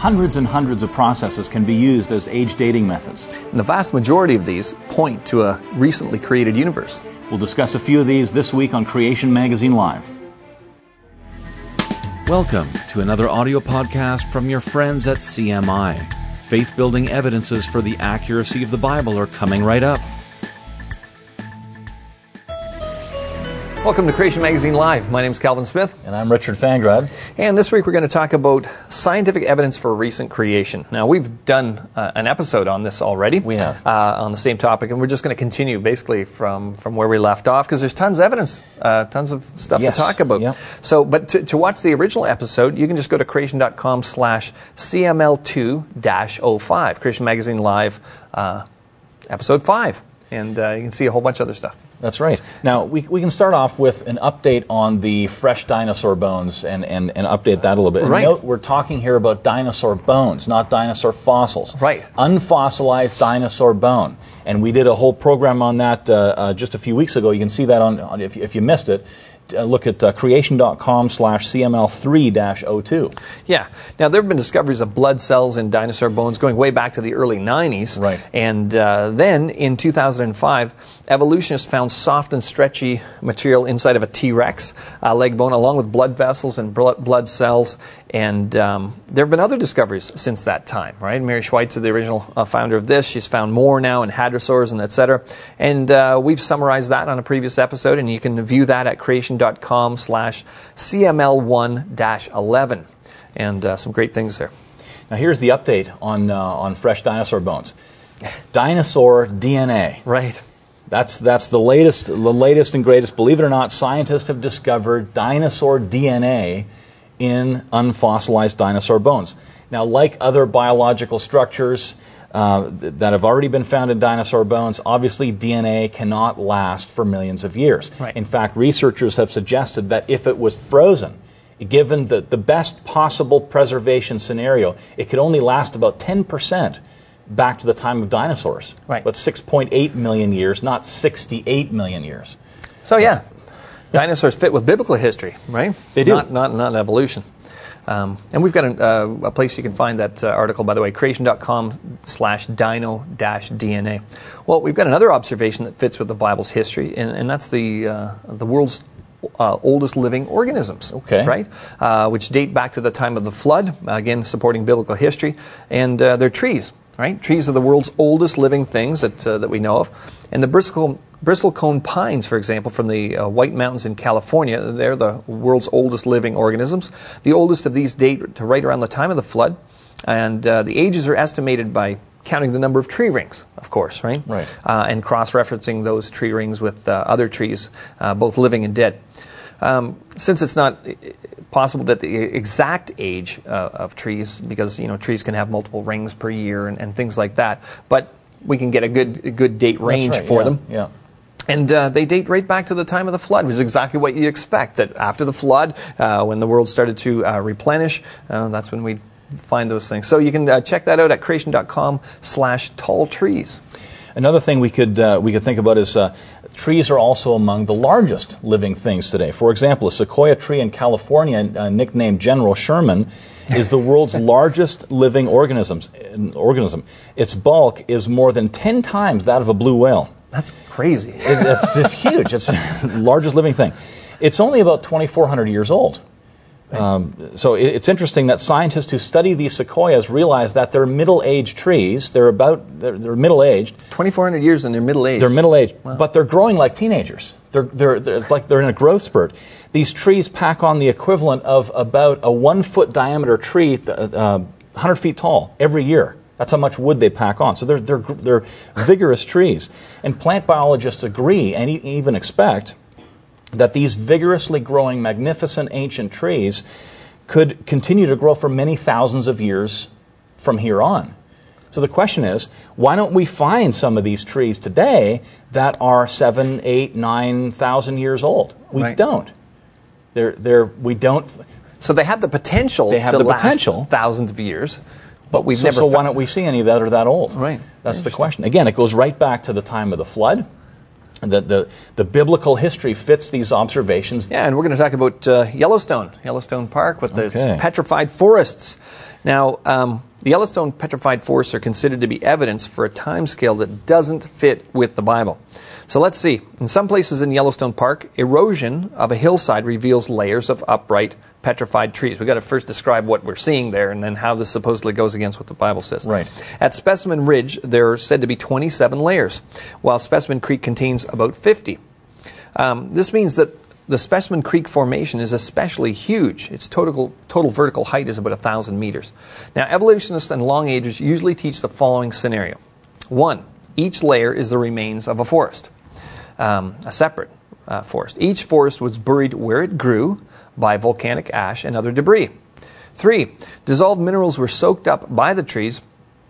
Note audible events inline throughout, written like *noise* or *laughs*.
Hundreds and hundreds of processes can be used as age dating methods. And the vast majority of these point to a recently created universe. We'll discuss a few of these this week on Creation Magazine Live. Welcome to another audio podcast from your friends at CMI. Faith building evidences for the accuracy of the Bible are coming right up. Welcome to Creation Magazine Live. My name is Calvin Smith. And I'm Richard Fangrad. And this week we're going to talk about scientific evidence for recent creation. Now, we've done uh, an episode on this already. We have. Uh, on the same topic, and we're just going to continue basically from, from where we left off because there's tons of evidence, uh, tons of stuff Yes. to talk about. Yep. So, but to, to watch the original episode, you can just go to creation.com slash CML2-05, Creation Magazine Live, uh, episode 5. And uh, you can see a whole bunch of other stuff. That's right. Now, we, we can start off with an update on the fresh dinosaur bones and, and, and update that a little bit. And Right. note, we're talking here about dinosaur bones, not dinosaur fossils. Right. Unfossilized dinosaur bone. And we did a whole program on that uh, uh, just a few weeks ago. You can see that on, on if, if you missed it. Uh, look at uh, creation.com slash CML3-02. Yeah. Now, there have been discoveries of blood cells in dinosaur bones going way back to the early 90s. Right. And uh, then in 2005, evolutionists found soft and stretchy material inside of a T Rex uh, leg bone, along with blood vessels and blood cells. And um, there have been other discoveries since that time, right? Mary Schweitzer, the original uh, founder of this, she's found more now in hadrosaurs and et cetera. And uh, we've summarized that on a previous episode, and you can view that at creation.com slash CML1-11. And uh, some great things there. Now, here's the update on, uh, on fresh dinosaur bones. Dinosaur DNA. Right. That's that's the latest the latest and greatest. Believe it or not, scientists have discovered dinosaur DNA in unfossilized dinosaur bones. Now, like other biological structures uh, that have already been found in dinosaur bones, obviously DNA cannot last for millions of years. Right. In fact, researchers have suggested that if it was frozen, given the, the best possible preservation scenario, it could only last about 10% back to the time of dinosaurs. Right. But 6.8 million years, not 68 million years. So, yeah, dinosaurs fit with biblical history, right? They do. Not, not, not evolution. Um, and we've got a, uh, a place you can find that uh, article, by the way, creation.com slash dino dash DNA. Well, we've got another observation that fits with the Bible's history, and, and that's the, uh, the world's uh, oldest living organisms, Okay. right? Uh, which date back to the time of the flood, again, supporting biblical history. And uh, they're trees, right? Trees are the world's oldest living things that, uh, that we know of. And the bristlecone, bristlecone pines, for example, from the uh, White Mountains in California, they're the world's oldest living organisms. The oldest of these date to right around the time of the flood. And uh, the ages are estimated by counting the number of tree rings, of course, right? Right. Uh, and cross referencing those tree rings with uh, other trees, uh, both living and dead. Um, since it's not uh, possible that the exact age uh, of trees, because you know trees can have multiple rings per year and, and things like that, but we can get a good a good date range right, for yeah, them. Yeah. And uh, they date right back to the time of the flood, which is exactly what you'd expect. That after the flood, uh, when the world started to uh, replenish, uh, that's when we find those things. So you can uh, check that out at creation.com slash tall trees. Another thing we could uh, we could think about is uh, trees are also among the largest living things today. For example, a sequoia tree in California, uh, nicknamed General Sherman, is the world's *laughs* largest living organisms, organism. Its bulk is more than ten times that of a blue whale. That's crazy. It, it's, it's *laughs* huge. It's the largest living thing. It's only about 2,400 years old. Um, so it, it's interesting that scientists who study these sequoias realize that they're middle-aged trees. They're about they're, they're middle-aged. 2,400 years and they're middle-aged. They're middle-aged, but they're growing like teenagers. They're, they're, they're it's like they're in a growth spurt. These trees pack on the equivalent of about a one-foot diameter tree, uh, 100 feet tall, every year. That's how much wood they pack on. So they're, they're, they're vigorous trees. And plant biologists agree and e- even expect that these vigorously growing, magnificent ancient trees could continue to grow for many thousands of years from here on. So the question is, why don't we find some of these trees today that are seven, eight, nine thousand years old? We Right. don't. They're, they're, we don't. So they have the potential They have to the last potential. thousands of years, but we've so, never so why don't we see any that are that old? Right. That's the question. Again, it goes right back to the time of the flood. The, the, the biblical history fits these observations. Yeah, and we're going to talk about uh, Yellowstone, Yellowstone Park with the Okay. petrified forests. Now, um, the Yellowstone petrified forests are considered to be evidence for a time scale that doesn't fit with the Bible. So let's see. In some places in Yellowstone Park, erosion of a hillside reveals layers of upright petrified trees. We've got to first describe what we're seeing there and then how this supposedly goes against what the Bible says. Right. At Specimen Ridge, there are said to be 27 layers, while Specimen Creek contains about 50. Um, this means that the Specimen Creek Formation is especially huge. Its total, total vertical height is about 1,000 meters. Now, evolutionists and long agers usually teach the following scenario. One, each layer is the remains of a forest, um, a separate uh, forest. Each forest was buried where it grew by volcanic ash and other debris. Three, dissolved minerals were soaked up by the trees,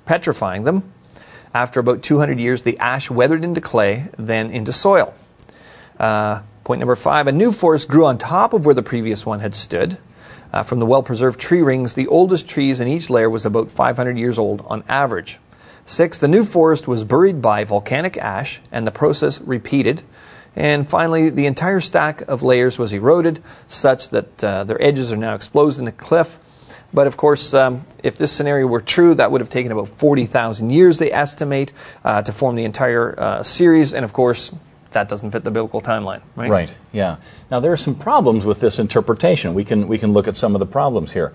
petrifying them. After about 200 years, the ash weathered into clay, then into soil. Uh, point number five, a new forest grew on top of where the previous one had stood. Uh, from the well preserved tree rings, the oldest trees in each layer was about 500 years old on average. Six, the new forest was buried by volcanic ash and the process repeated. And finally, the entire stack of layers was eroded such that uh, their edges are now exposed in the cliff. But of course, um, if this scenario were true, that would have taken about 40,000 years, they estimate, uh, to form the entire uh, series. And of course, that doesn't fit the biblical timeline, right? Right. Yeah. Now there are some problems with this interpretation. We can we can look at some of the problems here.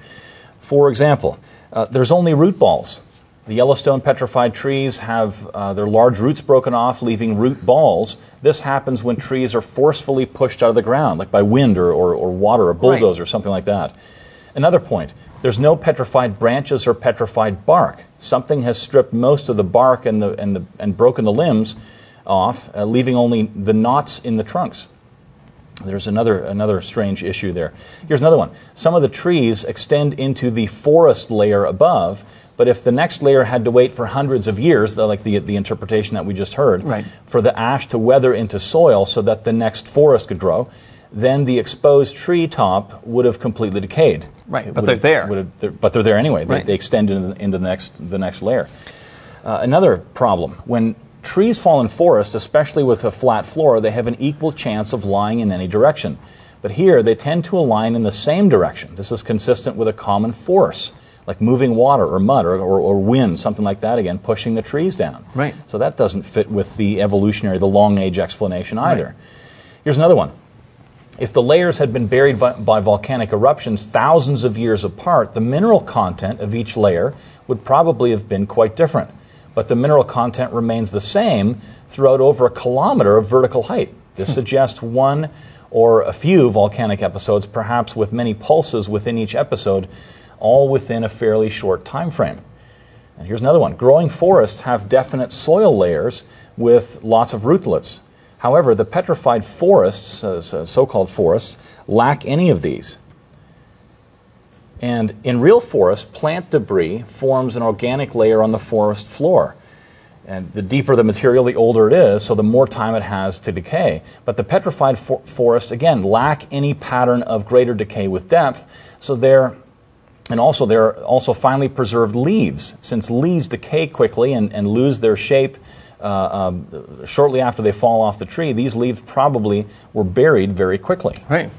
For example, uh, there's only root balls. The Yellowstone petrified trees have uh, their large roots broken off, leaving root balls. This happens when trees are forcefully pushed out of the ground, like by wind or, or, or water or bulldozer or something like that. Another point there's no petrified branches or petrified bark. Something has stripped most of the bark and, the, and, the, and broken the limbs off, uh, leaving only the knots in the trunks. There's another, another strange issue there. Here's another one. Some of the trees extend into the forest layer above, but if the next layer had to wait for hundreds of years, like the, the interpretation that we just heard, Right. for the ash to weather into soil so that the next forest could grow, then the exposed tree top would have completely decayed. Right, but they're there. have- they're- but they're there anyway. They, Right. they extend into, the- into the, next, the next layer. Uh, another problem when trees fall in forest, especially with a flat floor, they have an equal chance of lying in any direction. But here, they tend to align in the same direction. This is consistent with a common force, like moving water or mud or, or, or wind, something like that, again, pushing the trees down. Right. So that doesn't fit with the evolutionary, the long age explanation either. Here's another one. If the layers had been buried by volcanic eruptions thousands of years apart, the mineral content of each layer would probably have been quite different. But the mineral content remains the same throughout over a kilometer of vertical height. This suggests one or a few volcanic episodes, perhaps with many pulses within each episode, all within a fairly short time frame. And here's another one. Growing forests have definite soil layers with lots of rootlets. However, the petrified forests, uh, so called forests, lack any of these. And in real forests, plant debris forms an organic layer on the forest floor. And the deeper the material, the older it is, so the more time it has to decay. But the petrified for- forests, again, lack any pattern of greater decay with depth, so they're and also, there are also finely preserved leaves, since leaves decay quickly and, and lose their shape uh, um, shortly after they fall off the tree. These leaves probably were buried very quickly. Right.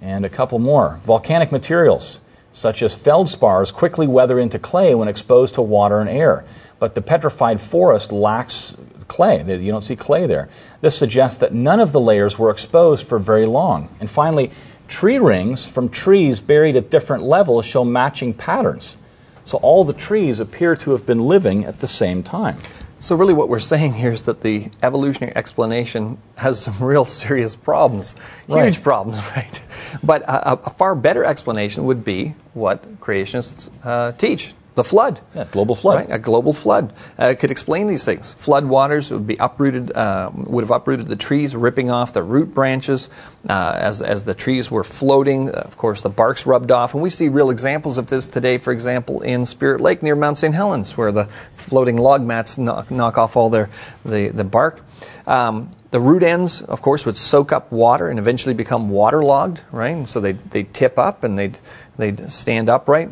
And a couple more. Volcanic materials, such as feldspars, quickly weather into clay when exposed to water and air. But the petrified forest lacks clay. You don't see clay there. This suggests that none of the layers were exposed for very long. And finally, tree rings from trees buried at different levels show matching patterns. So all the trees appear to have been living at the same time. So, really, what we're saying here is that the evolutionary explanation has some *laughs* real serious problems. Huge Right. problems, *laughs* right? But a, a- a far better explanation would be what creationists uh, teach the flood. Yeah, global flood. Right? A global flood uh, could explain these things. Flood waters would be uprooted, uh, would have uprooted the trees, ripping off the root branches uh, as as the trees were floating. Of course, the bark's rubbed off, and we see real examples of this today. For example, in Spirit Lake near Mount St. Helens, where the floating log mats knock, knock off all their the the bark. Um, the root ends, of course, would soak up water and eventually become waterlogged, right? And so they they tip up and they'd they'd stand upright.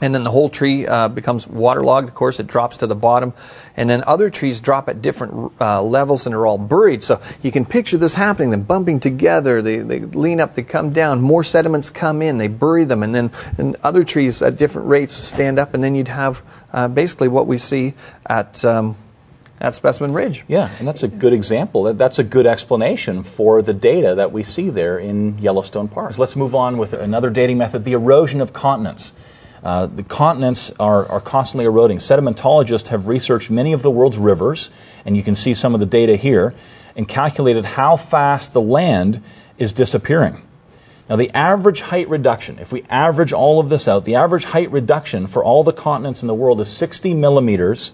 And then the whole tree uh, becomes waterlogged. Of course, it drops to the bottom, and then other trees drop at different uh, levels and are all buried. So you can picture this happening: them bumping together. They, they lean up, they come down. More sediments come in, they bury them, and then and other trees at different rates stand up, and then you'd have uh, basically what we see at. Um, at Specimen Ridge. Yeah, and that's a good example. That's a good explanation for the data that we see there in Yellowstone Park. So let's move on with another dating method the erosion of continents. Uh, the continents are, are constantly eroding. Sedimentologists have researched many of the world's rivers, and you can see some of the data here, and calculated how fast the land is disappearing. Now, the average height reduction, if we average all of this out, the average height reduction for all the continents in the world is 60 millimeters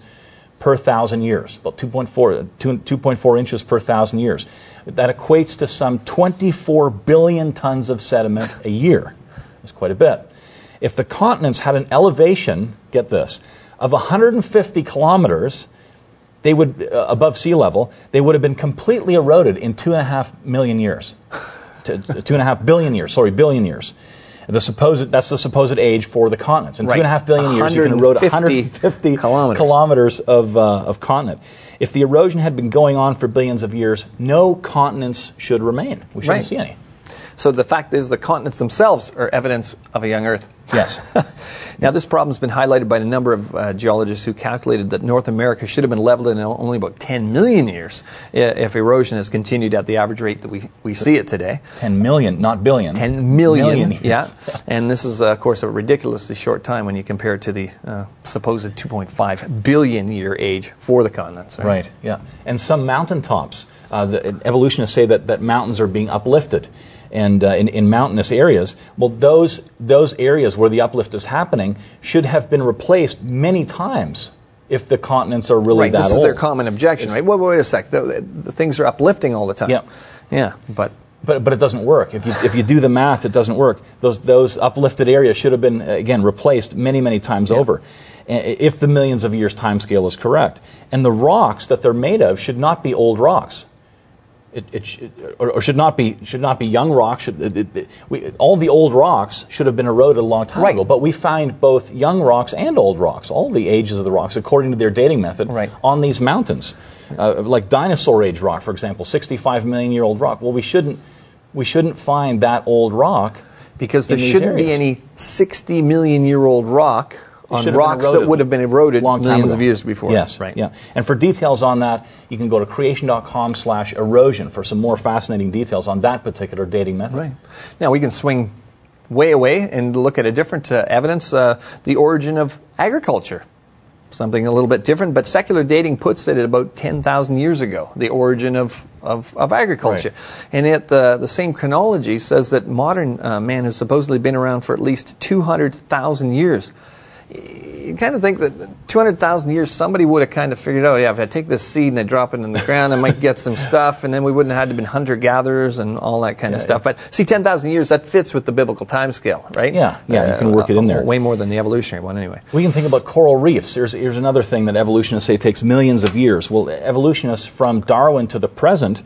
per thousand years, about 2.4, 2, 2.4 inches per thousand years. That equates to some 24 billion tons of sediment a year. That's quite a bit. If the continents had an elevation, get this, of 150 kilometers, they would uh, above sea level, they would have been completely eroded in two and a half million years, to, two and a half billion years. Sorry, billion years. The supposed that's the supposed age for the continents. In Right. and a half billion years, you can erode 150 150 kilometers. kilometers of, uh, of continent. If the erosion had been going on for billions of years, no continents should remain. We shouldn't Right. see any. So the fact is, the continents themselves are evidence of a young Earth. Yes. *laughs* Now, this problem has been highlighted by a number of uh, geologists who calculated that North America should have been leveled in only about 10 million years if erosion has continued at the average rate that we, we see it today. 10 million, not billion. 10 million, yeah. *laughs* And this is, uh, of course, a ridiculously short time when you compare it to the uh, supposed 2.5 billion year age for the continents. Right, yeah. And some mountaintops, uh, the evolutionists say that, that mountains are being uplifted. And uh, in, in mountainous areas, well, those, those areas where the uplift is happening should have been replaced many times if the continents are really Right, that this old. is their common objection, It's- right? Wait, wait a sec. The, the things are uplifting all the time. Yeah. Yeah, but But, but it doesn't work. If you, if you do the math, it doesn't work. Those, those uplifted areas should have been, again, replaced many, many times over, if the millions of years time scale is correct. And the rocks that they're made of should not be old rocks. It, it, sh- or, or should not be should not be young rocks. Should, it, we, all the old rocks should have been eroded a long time Right. ago. But we find both young rocks and old rocks, all the ages of the rocks, according to their dating method, Right. on these mountains. Uh, like dinosaur age rock, for example, 65 million year old rock. Well, we shouldn't we shouldn't find that old rock because there shouldn't be any 60 million year old rock on should have been rocks that would have been eroded long millions ago. of years before. Yes, right. Yeah, and for details on that, you can go to creation.com slash erosion for some more fascinating details on that particular dating method. Right. Now we can swing way away and look at a different uh, evidence, uh, the origin of agriculture. Something a little bit different, but secular dating puts it at about 10,000 years ago, the origin of, of, of agriculture. And yet the, the same chronology says that modern uh, man has supposedly been around for at least 200,000 years. You kind of think that 200,000 years, somebody would have kind of figured out, yeah, if I take this seed and I drop it in the ground, I might get some *laughs* stuff, and then we wouldn't have had to been hunter-gatherers and all that kind of stuff. But see, 10,000 years, that fits with the biblical time scale, right? Uh, Yeah, yeah, you can work it in there. Way more than the evolutionary one, anyway. We can think about coral reefs. Here's, here's another thing that evolutionists say takes millions of years. Well, evolutionists from Darwin to the present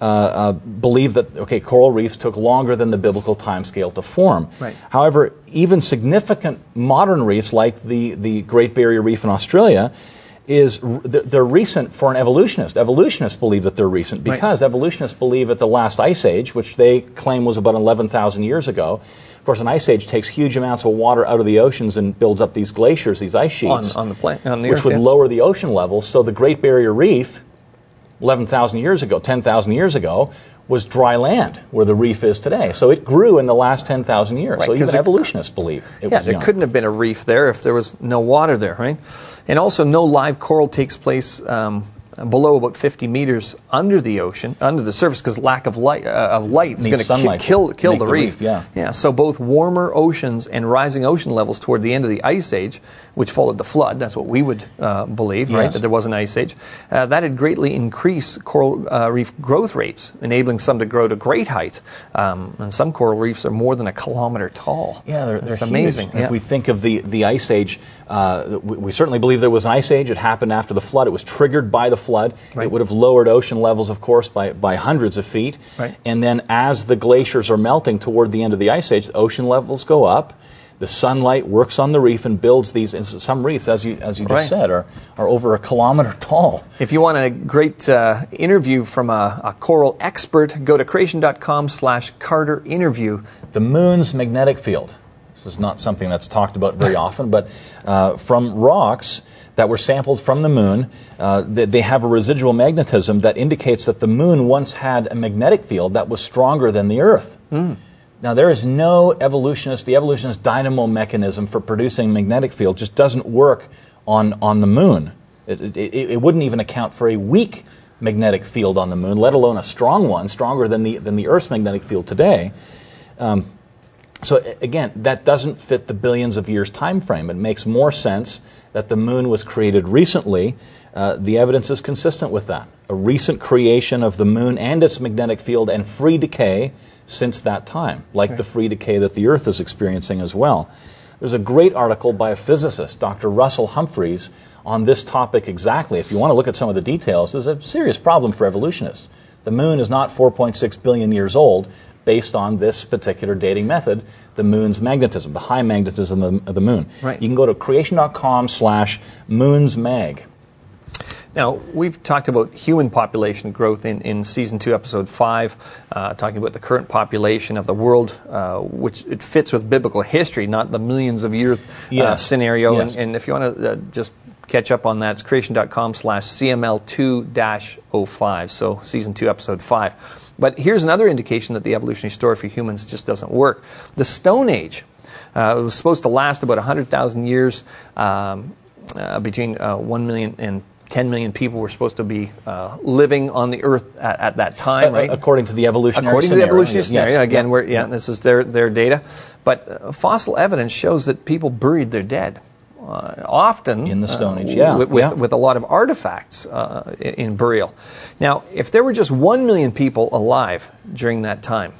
uh, uh, believe that, okay, coral reefs took longer than the biblical timescale to form. Right. However, even significant modern reefs, like the, the Great Barrier Reef in Australia, is they're recent for an evolutionist. Evolutionists believe that they're recent Right. because evolutionists believe that the last ice age, which they claim was about 11,000 years ago, of course, an ice age takes huge amounts of water out of the oceans and builds up these glaciers, these ice sheets, On- on the pla- on the which Earth, would yeah. lower the ocean levels. So the Great Barrier Reef, 11,000 years ago, 10,000 years ago, was dry land where the reef is today. So it grew in the last 10,000 years. Right, so even it- evolutionists believe it Yeah, was there young. couldn't have been a reef there if there was no water there, right? And also, no live coral takes place um, below about 50 meters under the ocean, under the surface, because lack of light, uh, of light is going to sunlight to kill kill the, the reef. reef, yeah. yeah. So both warmer oceans and rising ocean levels toward the end of the ice age, which followed the flood, that's what we would uh, believe, right? Yes. That there was an ice age. Uh, that had greatly increased coral uh, reef growth rates, enabling some to grow to great height. Um, and some coral reefs are more than a kilometer tall. Yeah, they're, they're amazing. If we think of the, the ice age, uh, we, we certainly believe there was an ice age. It happened after the flood. It was triggered by the flood. Right. It would have lowered ocean levels, of course, by, by hundreds of feet. Right. And then as the glaciers are melting toward the end of the ice age, the ocean levels go up. The sunlight works on the reef and builds these. And some reefs, as you as you just Right. said, are are over a kilometer *laughs* tall. If you want a great uh, interview from a, a coral expert, go to creation.com slash Carter interview. The moon's magnetic field. This is not something that's talked about very *laughs* often, but uh, from rocks that were sampled from the moon, uh, they, they have a residual magnetism that indicates that the moon once had a magnetic field that was stronger than the Earth. Now, there is no evolutionist, the evolutionist dynamo mechanism for producing magnetic field just doesn't work on, on the moon. It, it, it, wouldn't even account for a weak magnetic field on the moon, let alone a strong one, stronger than the, than the Earth's magnetic field today. Um, so again, that doesn't fit the billions of years time frame. It makes more sense that the moon was created recently. Uh, the evidence is consistent with that. A recent creation of the moon and its magnetic field and free decay since that time, like the free decay that the Earth is experiencing as well. There's a great article by a physicist, Dr. Russell Humphreys, on this topic exactly. If you want to look at some of the details, there's a serious problem for evolutionists. The moon is not 4.6 billion years old based on this particular dating method, the moon's magnetism, the high magnetism of the, of the moon. Right. You can go to creation.com slash moonsmag. Now, we've talked about human population growth in, in season two, episode five, uh, talking about the current population of the world, uh, which it fits with biblical history, not the millions of years uh, Yes. scenario. Yes. And, and if you want to uh, just catch up on that, it's creation.com slash CML2 05, so season two, episode five. But here's another indication that the evolutionary story for humans just doesn't work. The Stone Age uh, it was supposed to last about 100,000 years. Um, uh, between uh, 1 million and 10 million people were supposed to be uh, living on the earth at, at that time, Uh, right? According to the evolutionary According to the evolutionary yes. scenario, again, Yeah. we're, yeah, this is their, their data. But uh, fossil evidence shows that people buried their dead. Uh, often In the Stone uh, Age, yeah, with, with, yeah. with a lot of artifacts uh, in, in burial. Now, if there were just one million people alive during that time,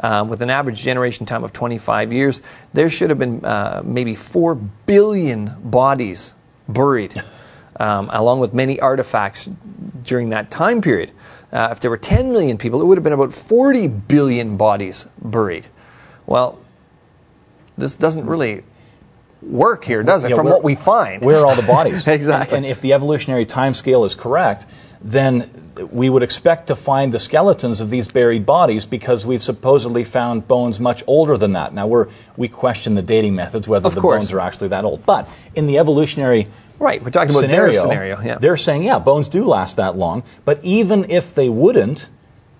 uh, with an average generation time of 25 years, there should have been uh, maybe 4 billion bodies buried, *laughs* um, along with many artifacts during that time period. Uh, if there were 10 million people, it would have been about 40 billion bodies buried. Well, this doesn't really work here, does it? Yeah, From what we find. Where are all the bodies? *laughs* Exactly. And, and if the evolutionary time scale is correct, then we would expect to find the skeletons of these buried bodies because we've supposedly found bones much older than that. Now we're we question the dating methods whether Of the course. bones are actually that old. But in the evolutionary Right, we're talking about scenario, their scenario. Yeah. they're saying yeah, bones do last that long. But even if they wouldn't,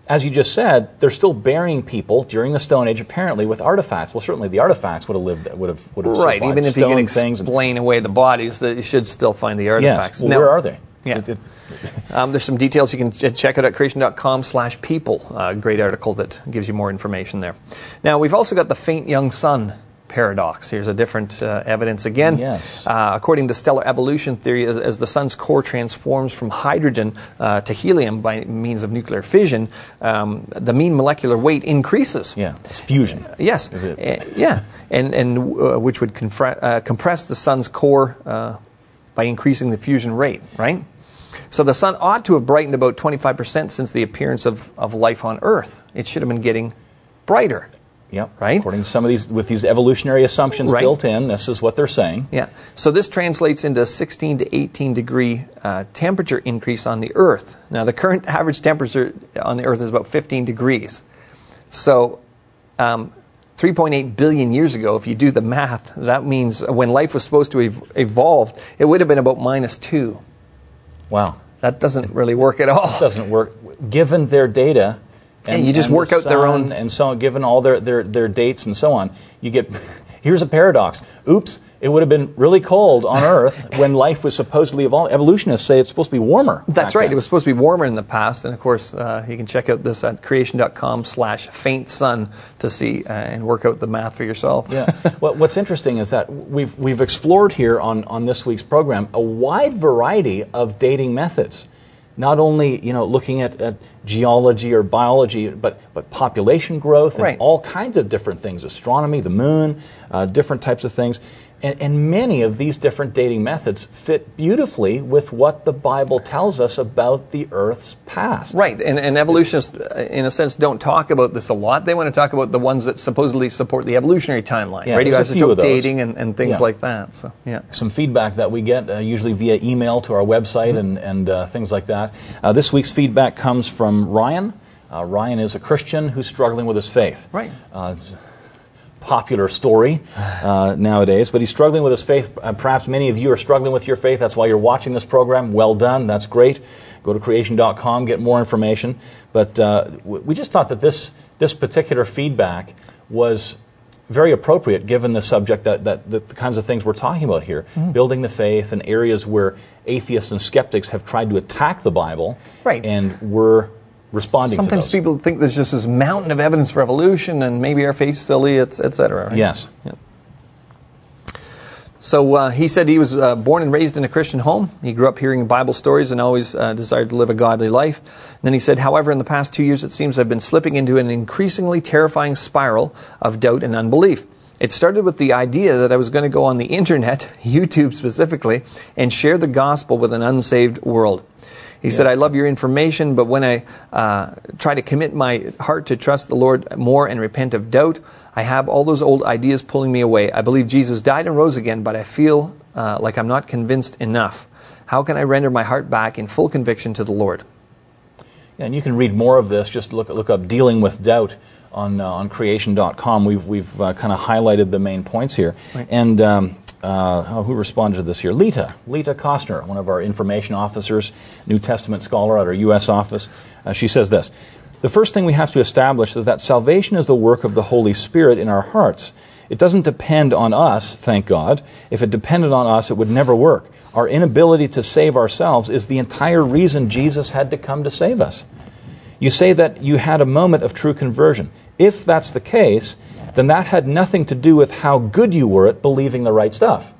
as you just said, they're still burying people during the Stone Age, apparently with artifacts. Well, certainly the artifacts would have lived, would have, would have Right, survived. even if you Stone can things and- explain away the bodies, that you should still find the yes. artifacts. Well, Now- where are they? Yeah. *laughs* Um, there's some details you can check out at creation.com slash people. Uh, great article that gives you more information there. Now, we've also got the faint young sun paradox. Here's a different uh, evidence again. Yes. Uh, according to stellar evolution theory, as, as the sun's core transforms from hydrogen uh, to helium by means of nuclear fission, um, the mean molecular weight increases. yeah, it's fusion. Yes. Uh, yeah. And, and uh, which would uh, compress the sun's core uh, by increasing the fusion rate, right? So the sun ought to have brightened about 25% since the appearance of, of life on Earth. It should have been getting brighter. Yep. Right? According to some of these, with these evolutionary assumptions Right. built in, this is what they're saying. Yeah. So this translates into 16 to 18 degree uh, temperature increase on the Earth. Now, the current average temperature on the Earth is about 15 degrees. So, um, 3.8 billion years ago, if you do the math, that means when life was supposed to have evolved, it would have been about minus two. Wow. That doesn't really work at all. It doesn't work given their data. Yeah, you just work the out their own- and so on, given all their, their, their dates and so on. You get *laughs* here's a paradox. Oops, it would have been really cold on Earth *laughs* when life was supposedly evolved. Evolutionists say it's supposed to be warmer. That's right. then. It was supposed to be warmer in the past, and of course, uh, you can check out this at creation.com slash faint sun to see uh, and work out the math for yourself. yeah. *laughs* Well, what's interesting is that we've, we've explored here on, on this week's program a wide variety of dating methods. Not only you know looking at, at geology or biology, but, but population growth and Right. all kinds of different things, astronomy, the moon, uh, different types of things. And, and many of these different dating methods fit beautifully with what the Bible tells us about the Earth's past. Right, and, and evolutionists, uh, in a sense, don't talk about this a lot. They want to talk about the ones that supposedly support the evolutionary timeline, Yeah, there's a few radioisotope dating and, and things Yeah. like that. So, yeah. some feedback that we get, uh, usually via email to our website and, and uh, things like that. Uh, this week's feedback comes from Ryan. Uh, Ryan is a Christian who's struggling with his faith. Right. Popular story uh, nowadays, but he's struggling with his faith. Uh, perhaps many of you are struggling with your faith. That's why you're watching this program. Well done. That's great. Go to creation.com, get more information. But uh, we just thought that this, this particular feedback was very appropriate given the subject that, that, that the kinds of things we're talking about here building the faith in areas where atheists and skeptics have tried to attack the bible Right. and we're responding Sometimes people think there's just this mountain of evidence for evolution and maybe our faith's silly, et, et cetera. Right? yes So uh, he said he was uh, born and raised in a Christian home. He grew up hearing Bible stories and always uh, desired to live a godly life. And then he said, however, in the past two years, it seems I've been slipping into an increasingly terrifying spiral of doubt and unbelief. It started with the idea that I was going to go on the internet, *laughs* YouTube specifically, and share the gospel with an unsaved world. He said, I love your information, but when I uh, try to commit my heart to trust the Lord more and repent of doubt, I have all those old ideas pulling me away. I believe Jesus died and rose again, but I feel uh, like I'm not convinced enough. How can I render my heart back in full conviction to the Lord? And you can read more of this. Just look, look up Dealing with Doubt on, uh, on creation.com. We've, we've uh, kind of highlighted the main points here. And um, uh, oh, who responded to this here? Lita. Lita Cosner, one of our information officers, New Testament scholar at our U.S. office. Uh, she says this The first thing we have to establish is that salvation is the work of the Holy Spirit in our hearts. It doesn't depend on us, thank God. If it depended on us, it would never work. Our inability to save ourselves is the entire reason Jesus had to come to save us. You say that you had a moment of true conversion. If that's the case, then that had nothing to do with how good you were at believing the right stuff.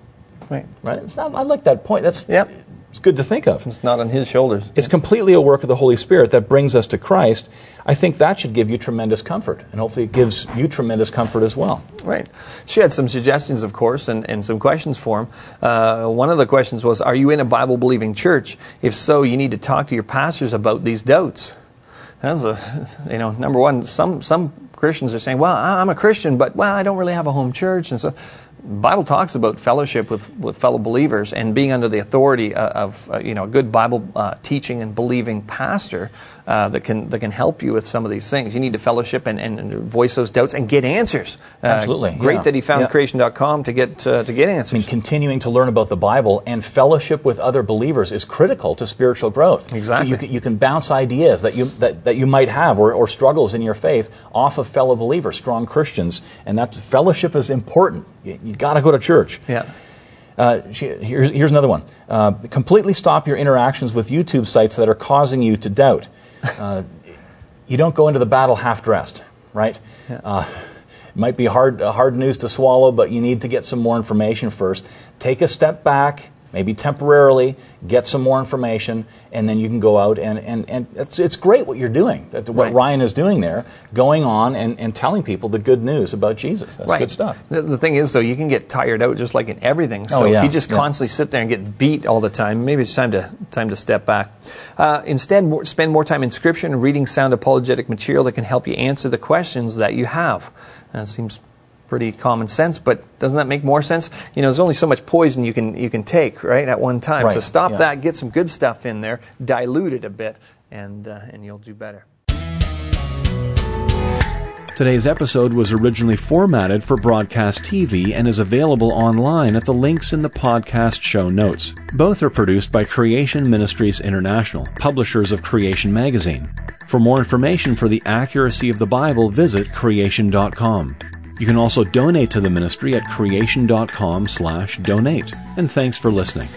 Right. Right? Not, I like that point. That's Yep. it's good to think of. It's not on his shoulders. It's completely a work of the Holy Spirit that brings us to Christ. I think that should give you tremendous comfort, and hopefully it gives you tremendous comfort as well. Right. She had some suggestions, of course, and, and some questions for him. Uh, one of the questions was Are you in a Bible believing church? If so, you need to talk to your pastors about these doubts. That's a, you know, number one, some, some Christians are saying, Well, I'm a Christian, but, well, I don't really have a home church. And so, Bible talks about fellowship with, with fellow believers and being under the authority of, of uh, you know, a good Bible uh, teaching and believing pastor uh, that, can, that can help you with some of these things. You need to fellowship and, and, and voice those doubts and get answers. Uh, Absolutely, Great yeah. that he found Yeah. creation.com to get, uh, to get answers. I mean, continuing to learn about the Bible and fellowship with other believers is critical to spiritual growth. Exactly. You can, you can bounce ideas that you, that, that you might have or, or struggles in your faith off of fellow believers, strong Christians, and that fellowship is important. You, you got to go to church. yeah. Uh, here's, here's another one. Uh, completely stop your interactions with YouTube sites that are causing you to doubt. Uh, you don't go into the battle half dressed, right? Uh, it might be hard, uh, hard news to swallow, but you need to get some more information first. Take a step back, maybe temporarily, get some more information, and then you can go out and, and, and it's, it's great what you're doing, that, what Right. Ryan is doing there, going on and, and telling people the good news about Jesus. That's good stuff. The, the thing is, though, you can get tired out just like in everything. So Oh, yeah, if you just yeah. constantly sit there and get beat all the time, maybe it's time to time to step back. Uh, instead, more, spend more time in Scripture and reading sound apologetic material that can help you answer the questions that you have. That seems pretty common sense, but doesn't that make more sense? You know, there's only so much poison you can you can take, right, at one time. So stop yeah. that, get some good stuff in there, dilute it a bit, and uh, and you'll do better. Today's episode was originally formatted for broadcast TV and is available online at the links in the podcast show notes. Both are produced by Creation Ministries International, publishers of Creation Magazine. For more information for the accuracy of the Bible, visit creation.com. You can also donate to the ministry at creation.com/donate. And thanks for listening.